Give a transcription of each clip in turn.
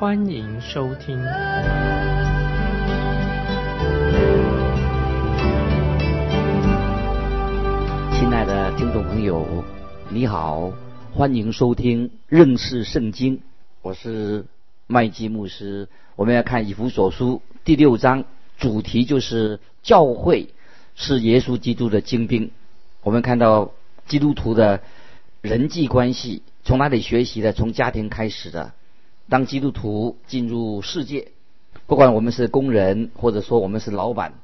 欢迎收听。亲爱的听众朋友，你好，欢迎收听认识圣经，我是麦基牧师。我们要看以弗所书第六章，主题就是教会是耶稣基督的精兵。我们看到基督徒的人际关系从哪里学习的？从家庭开始的。当基督徒进入世界，不管我们是工人，或者说我们是老板，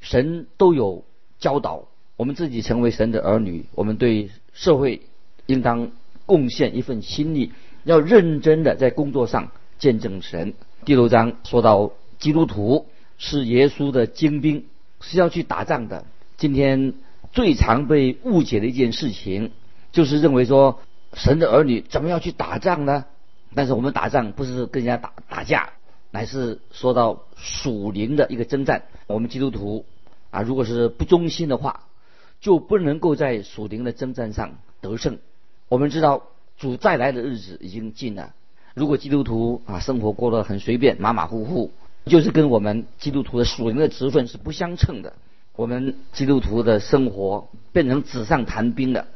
神都有教导。我们自己成为神的儿女，我们对社会应当贡献一份心力，要认真的在工作上见证神。第六章说到，基督徒是耶稣的精兵，是要去打仗的。今天最常被误解的一件事情，就是认为说神的儿女怎么要去打仗呢？但是我们打仗不是跟人家打打架，乃是说到属灵的一个征战。我们基督徒啊，如果是不忠心的话，就不能够在属灵的征战上得胜。我们知道主再来的日子已经近了。如果基督徒啊生活过得很随便、马马虎虎，就是跟我们基督徒的属灵的职分是不相称的。我们基督徒的生活变成纸上谈兵的。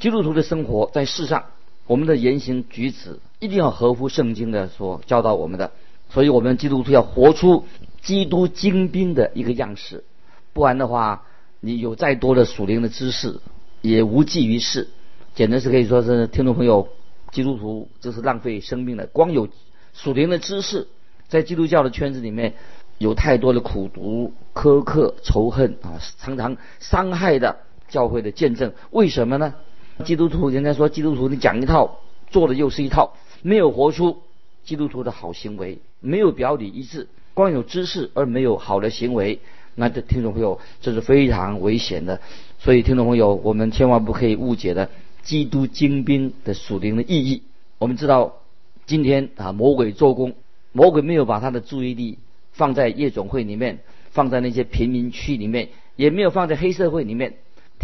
基督徒的生活在世上，我们的言行举止一定要合乎圣经的所教导我们的。所以，我们基督徒要活出基督精兵的一个样式，不然的话。你有再多的属灵的知识，也无济于事，简直是可以说是听众朋友，基督徒就是浪费生命的。光有属灵的知识，在基督教的圈子里面，有太多的苦读、苛刻、仇恨啊，常常伤害的教会的见证。为什么呢？基督徒人家说，基督徒你讲一套，做的又是一套，没有活出基督徒的好行为，没有表里一致，光有知识而没有好的行为。那这听众朋友，这是非常危险的，所以听众朋友，我们千万不可以误解的基督精兵的属灵的意义。我们知道，今天啊，魔鬼做工，魔鬼没有把他的注意力放在夜总会里面，放在那些贫民区里面，也没有放在黑社会里面。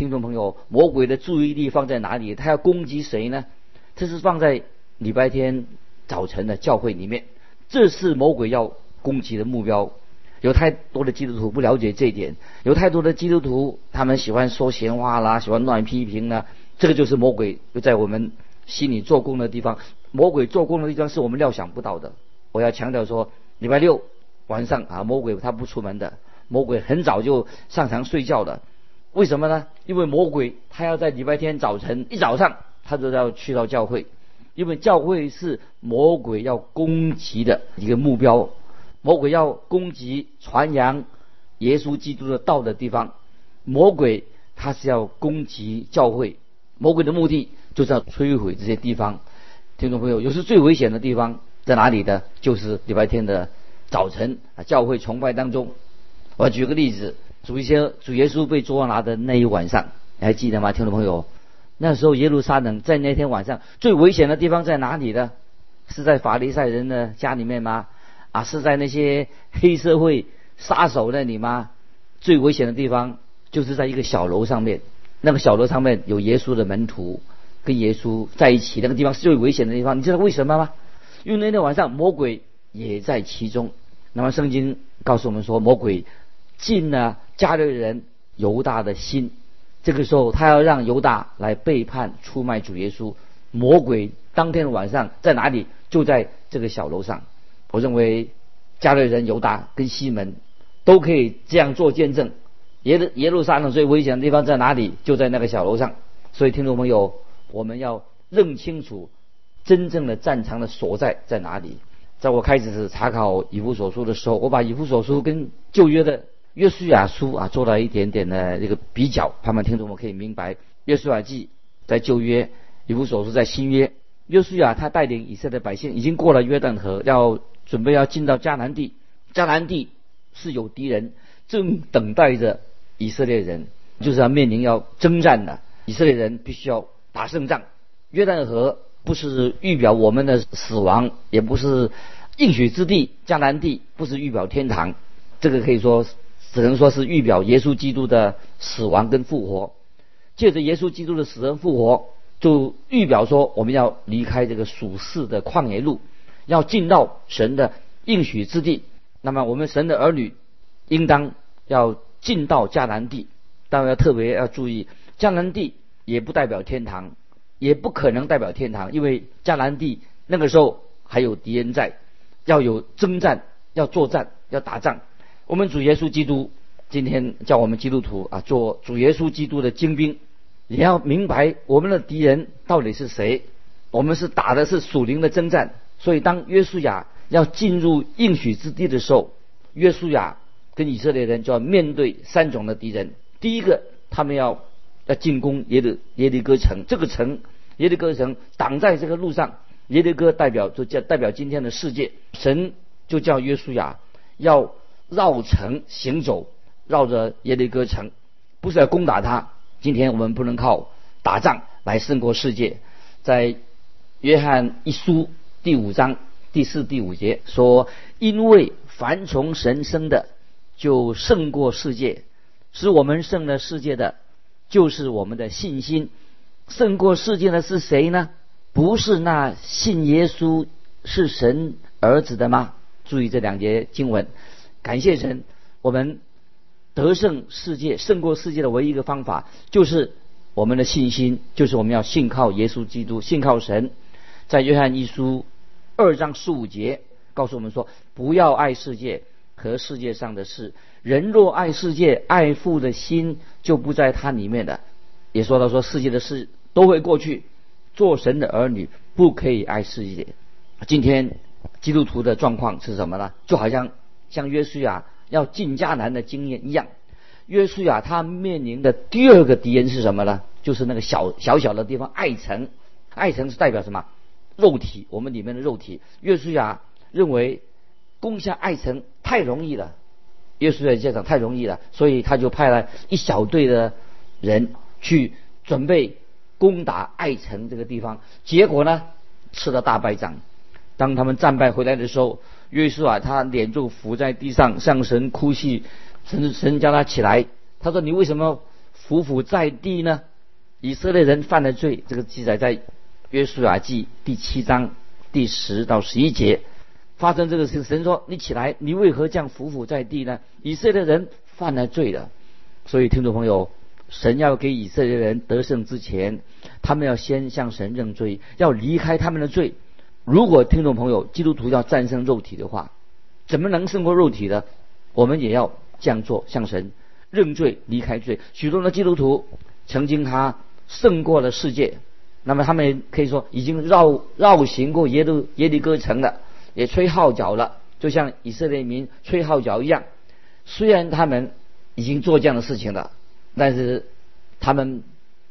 听众朋友，魔鬼的注意力放在哪里？他要攻击谁呢？这是放在礼拜天早晨的教会里面，这是魔鬼要攻击的目标。有太多的基督徒不了解这一点，有太多的基督徒他们喜欢说闲话啦，喜欢乱批评啦，这个就是魔鬼又在我们心里做工的地方。魔鬼做工的地方是我们料想不到的。我要强调说，礼拜六晚上啊，魔鬼他不出门的，魔鬼很早就上床睡觉的。为什么呢？因为魔鬼他要在礼拜天早晨一早上他就要去到教会，因为教会是魔鬼要攻击的一个目标。魔鬼要攻击传扬耶稣基督的道的地方，魔鬼他是要攻击教会，魔鬼的目的就是要摧毁这些地方。听众朋友，有时最危险的地方在哪里的？就是礼拜天的早晨啊，教会崇拜当中。我举个例子，主一些主耶稣被捉拿的那一晚上，你还记得吗？听众朋友，那时候耶路撒冷在那天晚上最危险的地方在哪里呢？是在法利赛人的家里面吗？啊，是在那些黑社会杀手那里吗？最危险的地方就是在一个小楼上面，那个小楼上面有耶稣的门徒跟耶稣在一起，那个地方是最危险的地方。你知道为什么吗？因为那天晚上魔鬼也在其中。那么圣经告诉我们说，魔鬼进了加略人犹大的心，这个时候他要让犹大来背叛出卖主耶稣。魔鬼当天晚上在哪里？就在这个小楼上。我认为加略人犹大跟西门都可以这样做见证。耶路耶路撒冷最危险的地方在哪里？就在那个小楼上。所以听众朋友，我们要认清楚真正的战场的所在在哪里。在我开始查考以弗所书的时候，我把以弗所书跟旧约的约书亚书啊做了一点点的这个比较，盼望听众们可以明白。约书亚记在旧约，以弗所书在新约。约书亚他带领以色列百姓已经过了约旦河，要。准备要进到迦南地，迦南地是有敌人正等待着以色列人，就是要面临要征战的。以色列人必须要打胜仗。约旦河不是预表我们的死亡，也不是应许之地迦南地，不是预表天堂。这个可以说只能说是预表耶稣基督的死亡跟复活。借着耶稣基督的死人复活，就预表说我们要离开这个属世的旷野路，要进到神的应许之地。那么我们神的儿女应当要进到迦南地，当然要特别要注意，迦南地也不代表天堂。也不可能代表天堂，因为迦南地那个时候还有敌人在，要有征战，要作战，要打仗。我们主耶稣基督今天叫我们基督徒啊，做主耶稣基督的精兵，也要明白我们的敌人到底是谁。我们是打的是属灵的征战，所以当约书亚要进入应许之地的时候，约书亚跟以色列人就要面对三种的敌人。第一个，他们要。要进攻耶利耶利哥城，这个城耶利哥城挡在这个路上，耶利哥代表就叫代表今天的世界。神就叫约书亚要绕城行走，绕着耶利哥城，不是要攻打他。今天我们不能靠打仗来胜过世界。在约翰一书第五章第四、第五节说：“因为凡从神生的，就胜过世界，使我们胜了世界的。”就是我们的信心胜过世界的是谁呢？不是那信耶稣是神儿子的吗？注意这两节经文，感谢神，我们得胜世界、胜过世界的唯一一个方法，就是我们的信心，就是我们要信靠耶稣基督，信靠神。在约翰一书二章十五节告诉我们说：不要爱世界和世界上的事。人若爱世界，爱父的心就不在他里面的。也说到说世界的事都会过去，做神的儿女不可以爱世界。今天基督徒的状况是什么呢？就好像像约书亚要进迦南的经验一样。约书亚他面临的第二个敌人是什么呢？就是那个小小小的地方爱城。爱城是代表什么？肉体，我们里面的肉体。约书亚认为攻下爱城太容易了。约书亚家长太容易了，所以他就派了一小队的人去准备攻打爱城这个地方。结果呢，吃了大败仗。当他们战败回来的时候，约书亚他脸就伏在地上，向神哭泣。神神叫他起来，他说：“你为什么伏伏在地呢？”以色列人犯了罪，这个记载在约书亚记第七章第十到十一节。发生这个事，神说：“你起来，你为何这样匍匐在地呢？”以色列人犯了罪了，所以听众朋友，神要给以色列人得胜之前，他们要先向神认罪，要离开他们的罪。如果听众朋友基督徒要战胜肉体的话，怎么能胜过肉体呢？我们也要这样做，向神认罪，离开罪。许多的基督徒曾经他胜过了世界，那么他们可以说已经绕绕行过耶路耶利哥城了。也吹号角了，就像以色列民吹号角一样。虽然他们已经做这样的事情了，但是他们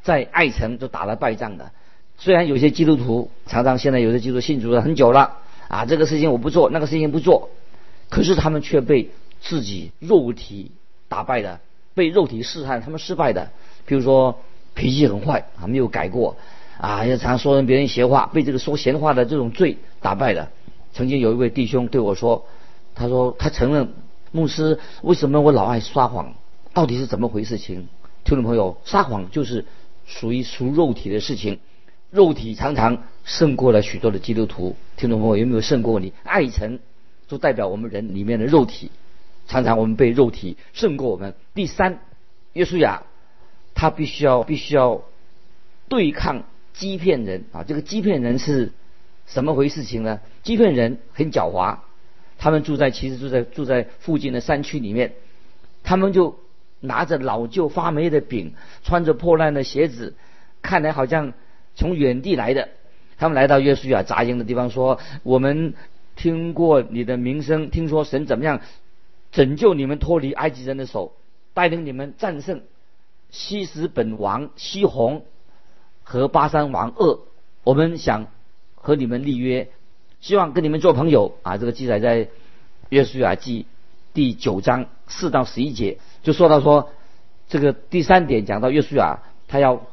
在爱城都打了败仗的。虽然有些基督徒常常现在有些基督徒信主了很久了啊，这个事情我不做，那个事情不做，可是他们却被自己肉体打败的，被肉体试探，他们失败的。比如说脾气很坏啊，没有改过啊，也常说人别人闲话，被这个说闲话的这种罪打败的。曾经有一位弟兄对我说：“他说他承认牧师，为什么我老爱撒谎？到底是怎么回事？情听众朋友，撒谎就是属于属肉体的事情，肉体常常胜过了许多的基督徒。听众朋友有没有胜过你？爱神就代表我们人里面的肉体，常常我们被肉体胜过我们。第三，约书亚他必须要必须要对抗欺骗人啊！这个欺骗人是。”什么回事情呢？欺骗人很狡猾，他们住在其实住在住在附近的山区里面，他们就拿着老旧发霉的饼，穿着破烂的鞋子，看来好像从远地来的。他们来到约书亚扎营的地方，说：“我们听过你的名声，听说神怎么样拯救你们脱离埃及人的手，带领你们战胜西什本王西宏和巴山王鄂。我们想。”和你们立约，希望跟你们做朋友啊！这个记载在约书亚记第九章四到十一节，就说到说这个第三点讲到约书亚他要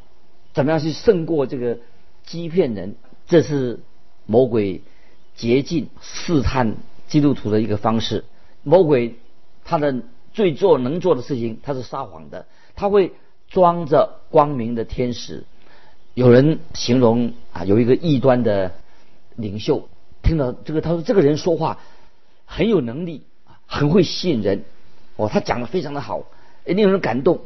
怎么样去胜过这个欺骗人，这是魔鬼竭尽试探基督徒的一个方式。魔鬼他的最做能做的事情，他是撒谎的，他会装着光明的天使。有人形容啊，有一个异端的领袖，听到这个，他说这个人说话很有能力，很会吸引人，哦，他讲的非常的好，令人感动。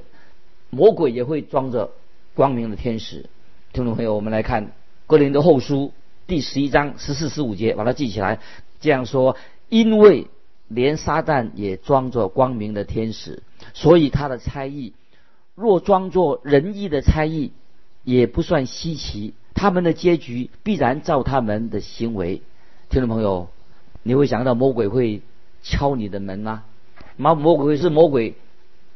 魔鬼也会装着光明的天使。听众朋友，我们来看《哥林的后书》第十一章十四、十五节，把它记起来。这样说，因为连撒旦也装作光明的天使，所以他的猜疑，若装作仁义的猜疑。也不算稀奇，他们的结局必然照他们的行为。听众朋友，你会想到魔鬼会敲你的门吗？魔魔鬼是魔鬼，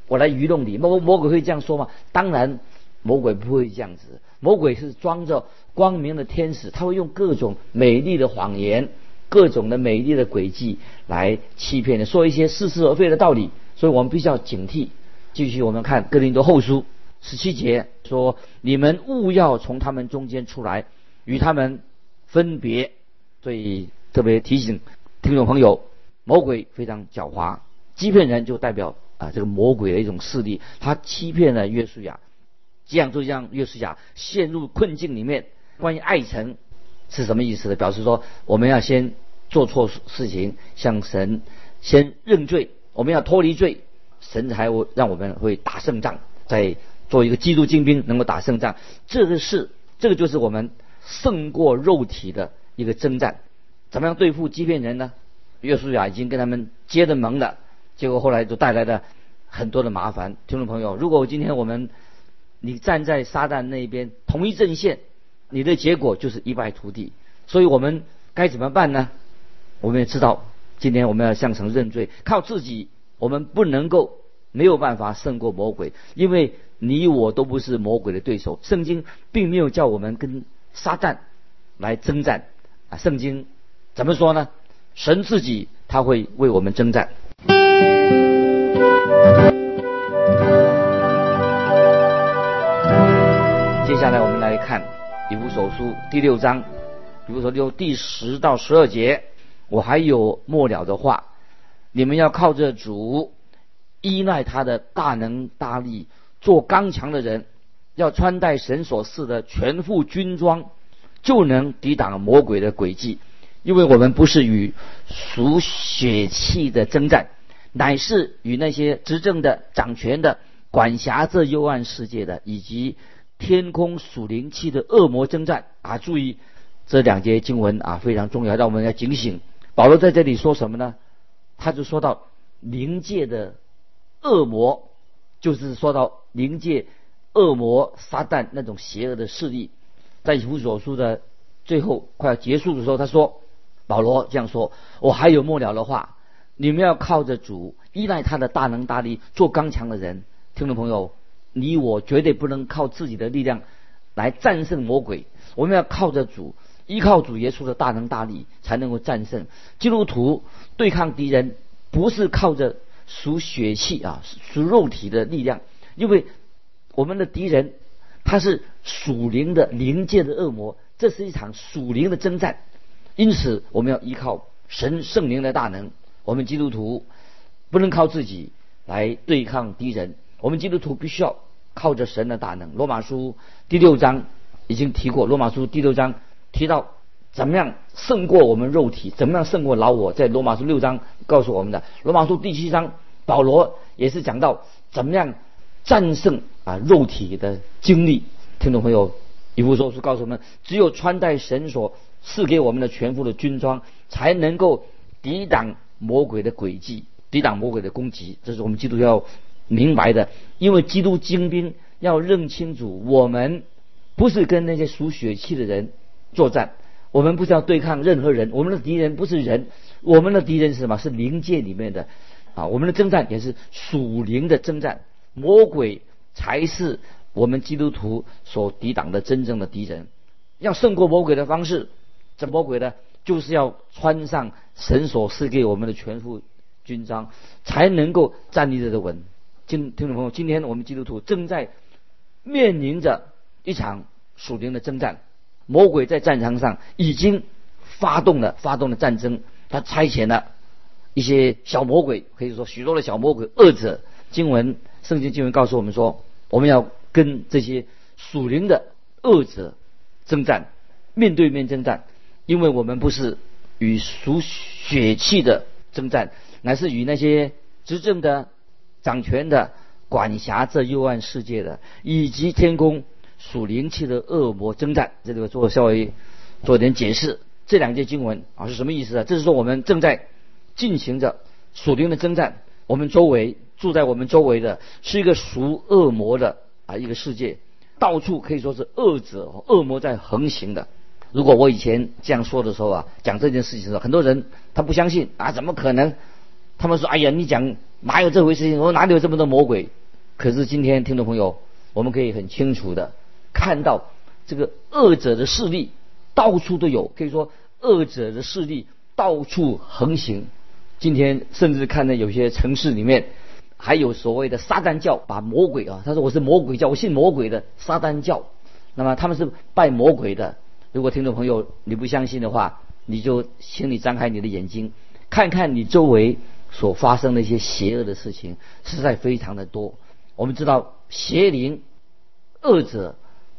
我来愚弄你。魔魔鬼会这样说吗？当然，魔鬼不会这样子。魔鬼是装着光明的天使，他会用各种美丽的谎言、各种的美丽的诡计来欺骗你，说一些似是而非的道理。所以我们必须要警惕。继续，我们看哥林多后书。十七节说：“你们务要从他们中间出来，与他们分别。”所以特别提醒听众朋友，魔鬼非常狡猾，欺骗人就代表啊这个魔鬼的一种势力，他欺骗了约书亚，这样就让约书亚陷入困境里面。关于爱城是什么意思呢？表示说我们要先做错事情，向神先认罪，我们要脱离罪，神才会让我们会打胜仗，在。做一个基督精兵能够打胜仗，这个是这个就是我们胜过肉体的一个征战。怎么样对付欺骗人呢？约书亚已经跟他们结了盟了，结果后来就带来了很多的麻烦。听众朋友，如果今天我们你站在撒旦那边同一阵线，你的结果就是一败涂地。所以我们该怎么办呢？我们也知道，今天我们要向神认罪，靠自己我们不能够没有办法胜过魔鬼，因为。你我都不是魔鬼的对手，圣经并没有叫我们跟撒旦来征战啊！圣经怎么说呢？神自己他会为我们征战。下来我们来看以弗所书第六章，比如说就第十到十二节，我还有末了的话，你们要靠着主，依赖他的大能大力。做刚强的人，要穿戴神所赐的全副军装，就能抵挡魔鬼的诡计。因为我们不是与属血气的征战，乃是与那些执政的、掌权的、管辖这幽暗世界的，以及天空属灵气的恶魔征战。啊，注意这两节经文啊，非常重要，让我们要警醒。保罗在这里说什么呢？他就说到灵界的恶魔。就是说到灵界恶魔撒旦那种邪恶的势力，在以弗所书的最后快要结束的时候，他说：“保罗这样说，我还有末了的话，你们要靠着主，依赖他的大能大力，做刚强的人。听众朋友，你我绝对不能靠自己的力量来战胜魔鬼，我们要靠着主，依靠主耶稣的大能大力，才能够战胜基督徒对抗敌人，不是靠着。”属血气啊，属肉体的力量，因为我们的敌人他是属灵的灵界的恶魔，这是一场属灵的征战，因此我们要依靠神圣灵的大能。我们基督徒不能靠自己来对抗敌人，我们基督徒必须要靠着神的大能。罗马书第六章已经提过，罗马书第六章提到怎么样胜过我们肉体，怎么样胜过老我，在罗马书六章告诉我们的。罗马书第七章。保罗也是讲到怎么样战胜啊肉体的经历。听众朋友，一部说书告诉我们，只有穿戴神所赐给我们的全副的军装，才能够抵挡魔鬼的诡计，抵挡魔鬼的攻击。这是我们基督教明白的。因为基督精兵要认清楚，我们不是跟那些属血气的人作战，我们不是要对抗任何人，我们的敌人不是人，我们的敌人是什么？是灵界里面的。啊，我们的征战也是属灵的征战，魔鬼才是我们基督徒所抵挡的真正的敌人。要胜过魔鬼的方式，这魔鬼呢就是要穿上神所赐给我们的全副军装，才能够站立得稳。听听众朋友，今天我们基督徒正在面临着一场属灵的征战，魔鬼在战场上已经发动了发动了战争，他差遣了一些小魔鬼，可以说许多的小魔鬼恶者。经文圣经经文告诉我们说，我们要跟这些属灵的恶者征战，面对面征战，因为我们不是与属血气的征战，乃是与那些执政的。掌权的、管辖这幽暗世界的，以及天宫属灵气的恶魔征战，这里做稍微做点解释。这两节经文啊是什么意思啊？这是说我们正在进行着属灵的征战，我们周围住在我们周围的是一个属恶魔的啊一个世界，到处可以说是恶者、恶魔在横行的。如果我以前这样说的时候啊，讲这件事情的时候，很多人他不相信啊，怎么可能？他们说：“哎呀，你讲哪有这回事？情？我哪里有这么多魔鬼？”可是今天听众朋友，我们可以很清楚的看到，这个恶者的势力到处都有，可以说恶者的势力到处横行。今天甚至看到有些城市里面，还有所谓的撒旦教，把魔鬼啊，他说我是魔鬼教，我信魔鬼的撒旦教。那么他们是拜魔鬼的。如果听众朋友你不相信的话，你就请你张开你的眼睛，看看你周围。所发生的一些邪恶的事情实在非常的多。我们知道邪灵、恶者，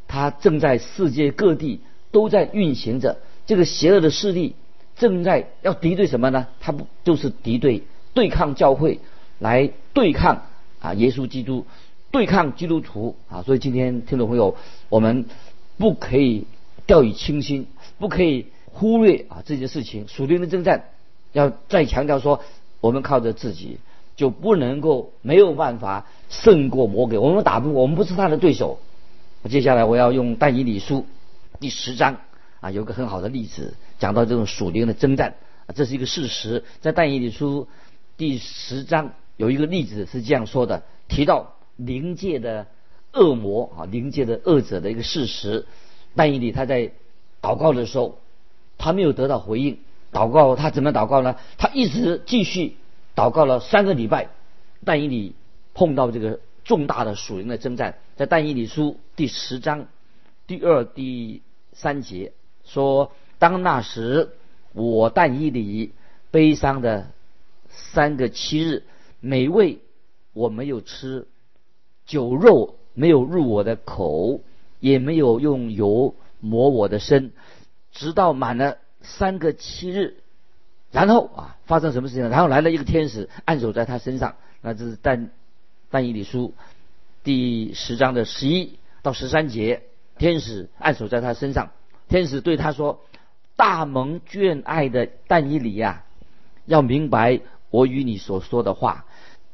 他正在世界各地都在运行着。这个邪恶的势力正在要敌对什么呢？他不就是敌对、对抗教会，来对抗啊耶稣基督，对抗基督徒啊。所以今天听众朋友，我们不可以掉以轻心，不可以忽略啊这件事情。属灵的征战要再强调说。我们靠着自己就不能够没有办法胜过魔鬼，我们打不，我们不是他的对手。接下来我要用但以理书第十章啊，有个很好的例子，讲到这种属灵的征战，这是一个事实。在但以理书第十章有一个例子是这样说的，提到灵界的恶魔啊，灵界的恶者的一个事实。但以理他在祷告的时候，他没有得到回应。祷告，他怎么祷告呢？他一直继续祷告了三个礼拜。但以理碰到这个重大的属灵的征战，在但以理书第十章第二、第三节说：“当那时，我但以理悲伤的三个七日，每位我没有吃酒肉，没有入我的口，也没有用油抹我的身，直到满了。”三个七日，然后啊，发生什么事情？然后来了一个天使，按手在他身上。那这是但但以理书第十章的十一到十三节，天使按手在他身上。天使对他说：“大蒙眷爱的但以理呀，要明白我与你所说的话，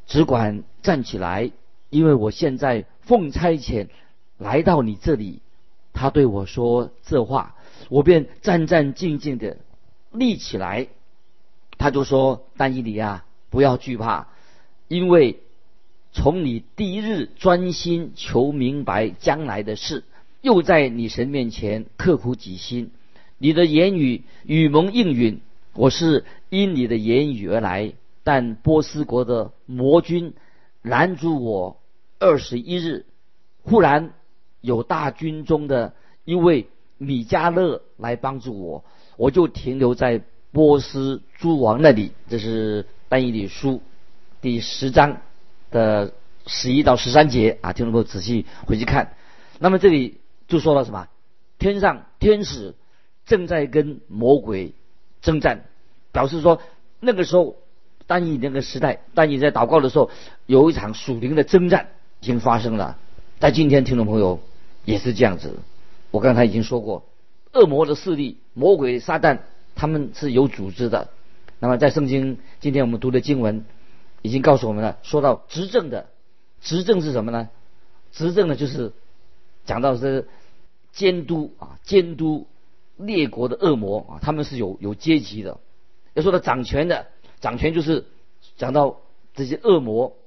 只管站起来，因为我现在奉差遣来到你这里。”他对我说这话。我便战战兢兢的立起来，他就说：“丹伊里啊，不要惧怕，因为从你第一日专心求明白将来的事，又在你神面前刻苦己心，你的言语与蒙应允。我是因你的言语而来，但波斯国的魔君拦住我二十一日，忽然有大军中的一位。”米迦勒来帮助我，我就停留在波斯诸王那里。这是但以理书第十章的十一到十三节啊，听众朋友仔细回去看。那么这里就说了什么？天上天使正在跟魔鬼征战，表示说那个时候但以那个时代，但以在祷告的时候，有一场属灵的征战已经发生了。在今天，听众朋友也是这样子。我刚才已经说过，恶魔的势力、魔鬼撒旦，他们是有组织的。那么在圣经今天我们读的经文，已经告诉我们了。说到执政的，执政是什么呢？执政呢，就是讲到是监督啊，监督列国的恶魔啊，他们是有有阶级的。要说到掌权的，掌权就是讲到这些恶魔，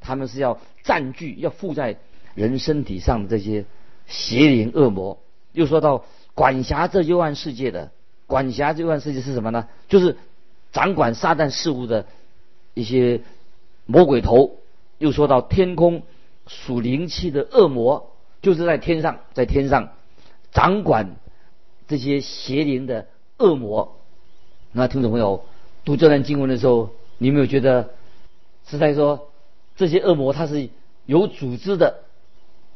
他们是要占据、要附在人身体上的这些。邪灵恶魔，又说到管辖这幽暗世界的，管辖这幽暗世界是什么呢？就是掌管撒旦事物的一些魔鬼头。又说到天空属灵气的恶魔，就是在天上，在天上掌管这些邪灵的恶魔。那听众朋友读这段经文的时候，你有没有觉得是在说这些恶魔它是有组织的，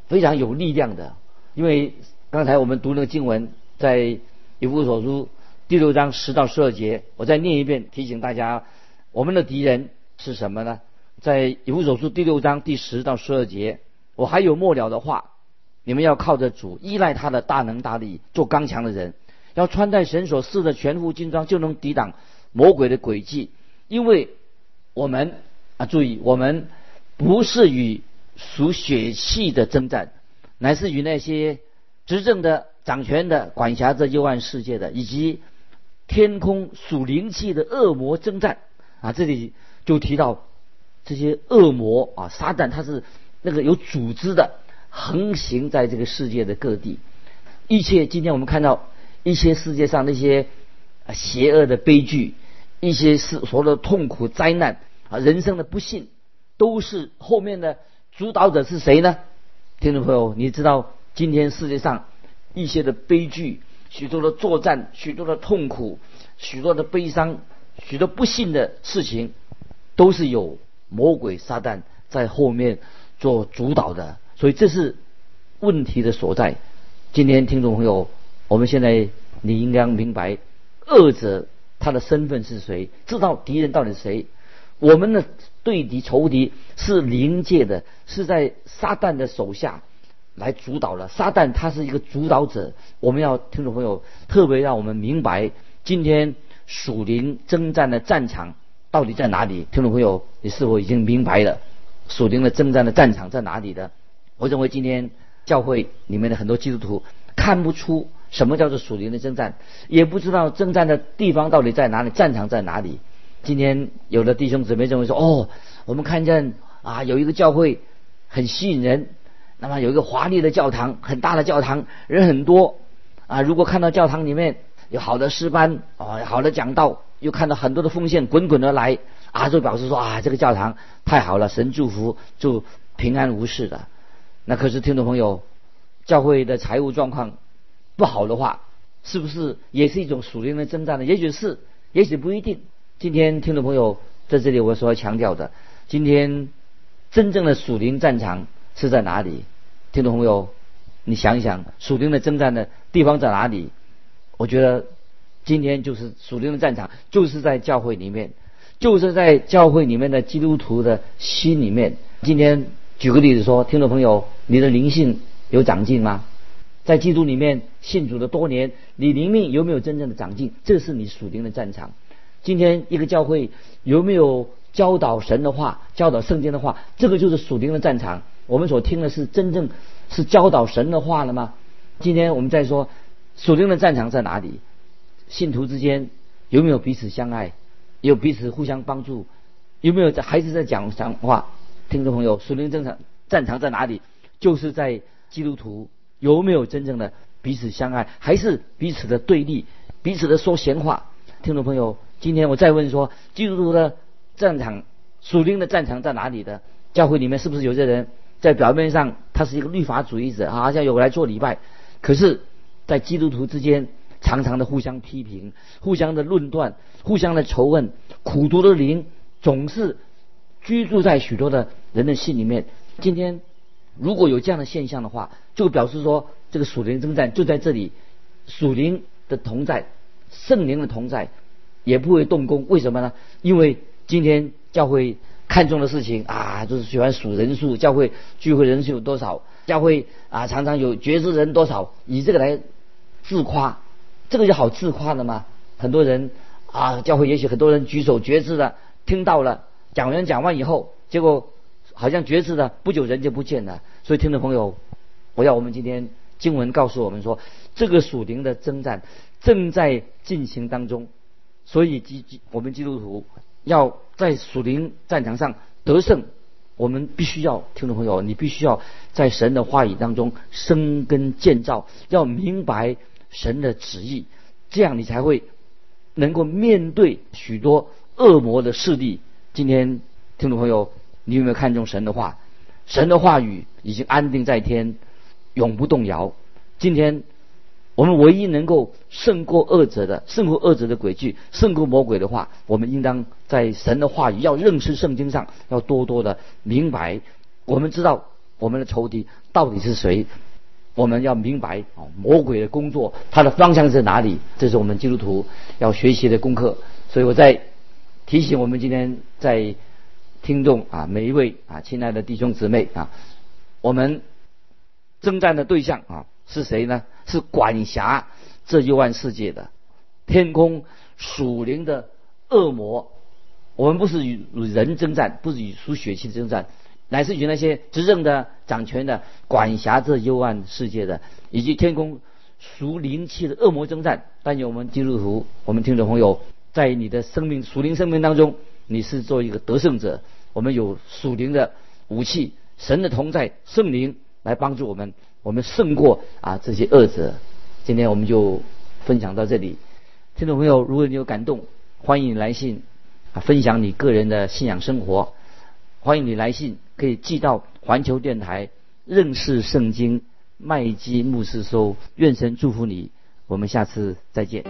非常有力量的？因为刚才我们读那个经文，在以弗所书第六章十到十二节，我再念一遍，提醒大家，我们的敌人是什么呢？在以弗所书第六章第十到十二节，我还有末了的话，你们要靠着主，依赖他的大能大力，做刚强的人，要穿戴神所赐的全副军装，就能抵挡魔鬼的诡计。因为我们啊，注意，我们不是与属血气的征战，乃是与那些执政的、掌权的、管辖着幽暗世界的，以及天空属灵气的恶魔征战。啊，这里就提到。这些恶魔啊，撒旦他是那个有组织的，横行在这个世界的各地。一切今天我们看到一些世界上那些邪恶的悲剧，一些是所有的痛苦灾难啊，人生的不幸，都是后面的主导者是谁呢？听众朋友，你知道今天世界上一些的悲剧，许多的作战，许多的痛苦，许多的悲伤，许多不幸的事情，都是有。魔鬼撒旦在后面做主导的，所以这是问题的所在。今天听众朋友，我们现在你应该明白，恶者他的身份是谁，知道敌人到底是谁。我们的对敌仇敌是灵界的，是在撒旦的手下来主导了。撒旦他是一个主导者，我们要听众朋友特别让我们明白，今天属灵征战的战场。到底在哪里？听众朋友，你是否已经明白了属灵的征战的战场在哪里的？我认为今天教会里面的很多基督徒看不出什么叫做属灵的征战，也不知道征战的地方到底在哪里，战场在哪里。今天有的弟兄姊妹认为说：“哦，我们看见啊，有一个教会很吸引人，那么有一个华丽的教堂，很大的教堂，人很多啊。如果看到教堂里面有好的诗班啊，好的讲道。”又看到很多的奉献滚滚而来，啊，就表示说啊，这个教堂太好了，神祝福就平安无事的。那可是听众朋友，教会的财务状况不好的话，是不是也是一种属灵的征战呢？也许是，也许不一定。今天听众朋友在这里我所要强调的，今天真正的属灵战场是在哪里？听众朋友，你想一想，属灵的征战的地方在哪里？我觉得。今天就是属灵的战场，就是在教会里面，就是在教会里面的基督徒的心里面。今天举个例子说，听众朋友，你的灵性有长进吗？在基督里面信主的多年，你灵命有没有真正的长进？这是你属灵的战场。今天一个教会有没有教导神的话，教导圣经的话？这个就是属灵的战场。我们所听的是真正是教导神的话了吗？今天我们在说属灵的战场在哪里？信徒之间有没有彼此相爱，有彼此互相帮助？有没有在还是在讲讲话？听众朋友，属灵战场战场在哪里？就是在基督徒有没有真正的彼此相爱，还是彼此的对立，彼此的说闲话？听众朋友，今天我再问说，基督徒的战场，属灵的战场在哪里的？教会里面是不是有些人在表面上他是一个律法主义者，好像有来做礼拜，可是，在基督徒之间？常常的互相批评，互相的论断，互相的仇恨，苦毒的灵总是居住在许多的人的心里面。今天如果有这样的现象的话，就表示说这个属灵征战就在这里，属灵的同在，圣灵的同在，也不会动工。为什么呢？因为今天教会看重的事情啊，就是喜欢数人数，教会聚会人数有多少，教会啊常常有觉知人多少，以这个来自夸。这个就好自夸的吗？很多人啊，教会也许很多人举手觉知了，听到了讲完讲完以后，结果好像觉知了，不久人就不见了。所以听众朋友，我要我们今天经文告诉我们说，这个属灵的征战正在进行当中。所以基基我们基督徒要在属灵战场上得胜，我们必须要听众朋友，你必须要在神的话语当中生根建造，要明白。神的旨意，这样你才会能够面对许多恶魔的势力。今天听众朋友，你有没有看重神的话？神的话语已经安定在天，永不动摇。今天我们唯一能够胜过恶者的、胜过恶者的诡计、胜过魔鬼的话，我们应当在神的话语要认识圣经上，要多多的明白。我们知道我们的仇敌到底是谁，我们要明白啊，魔鬼的工作，他的方向在哪里？这是我们基督徒要学习的功课。所以我在提醒我们今天在。听众啊，每一位啊，亲爱的弟兄姊妹啊，我们征战的对象啊是谁呢？是管辖这幽暗世界的天空属灵的恶魔。我们不是与人征战，不是与属血气征战，乃是与那些执政的、掌权的、管辖这幽暗世界的，以及天空属灵气的恶魔征战。但愿我们基督徒，我们听众朋友，在你的生命属灵生命当中，你是做一个得胜者。我们有属灵的武器，神的同在，圣灵来帮助我们，我们胜过啊这些恶者。今天我们就分享到这里，听众朋友，如果你有感动，欢迎来信啊分享你个人的信仰生活，欢迎你来信可以寄到环球电台认识圣经麦基牧师收，愿神祝福你，我们下次再见。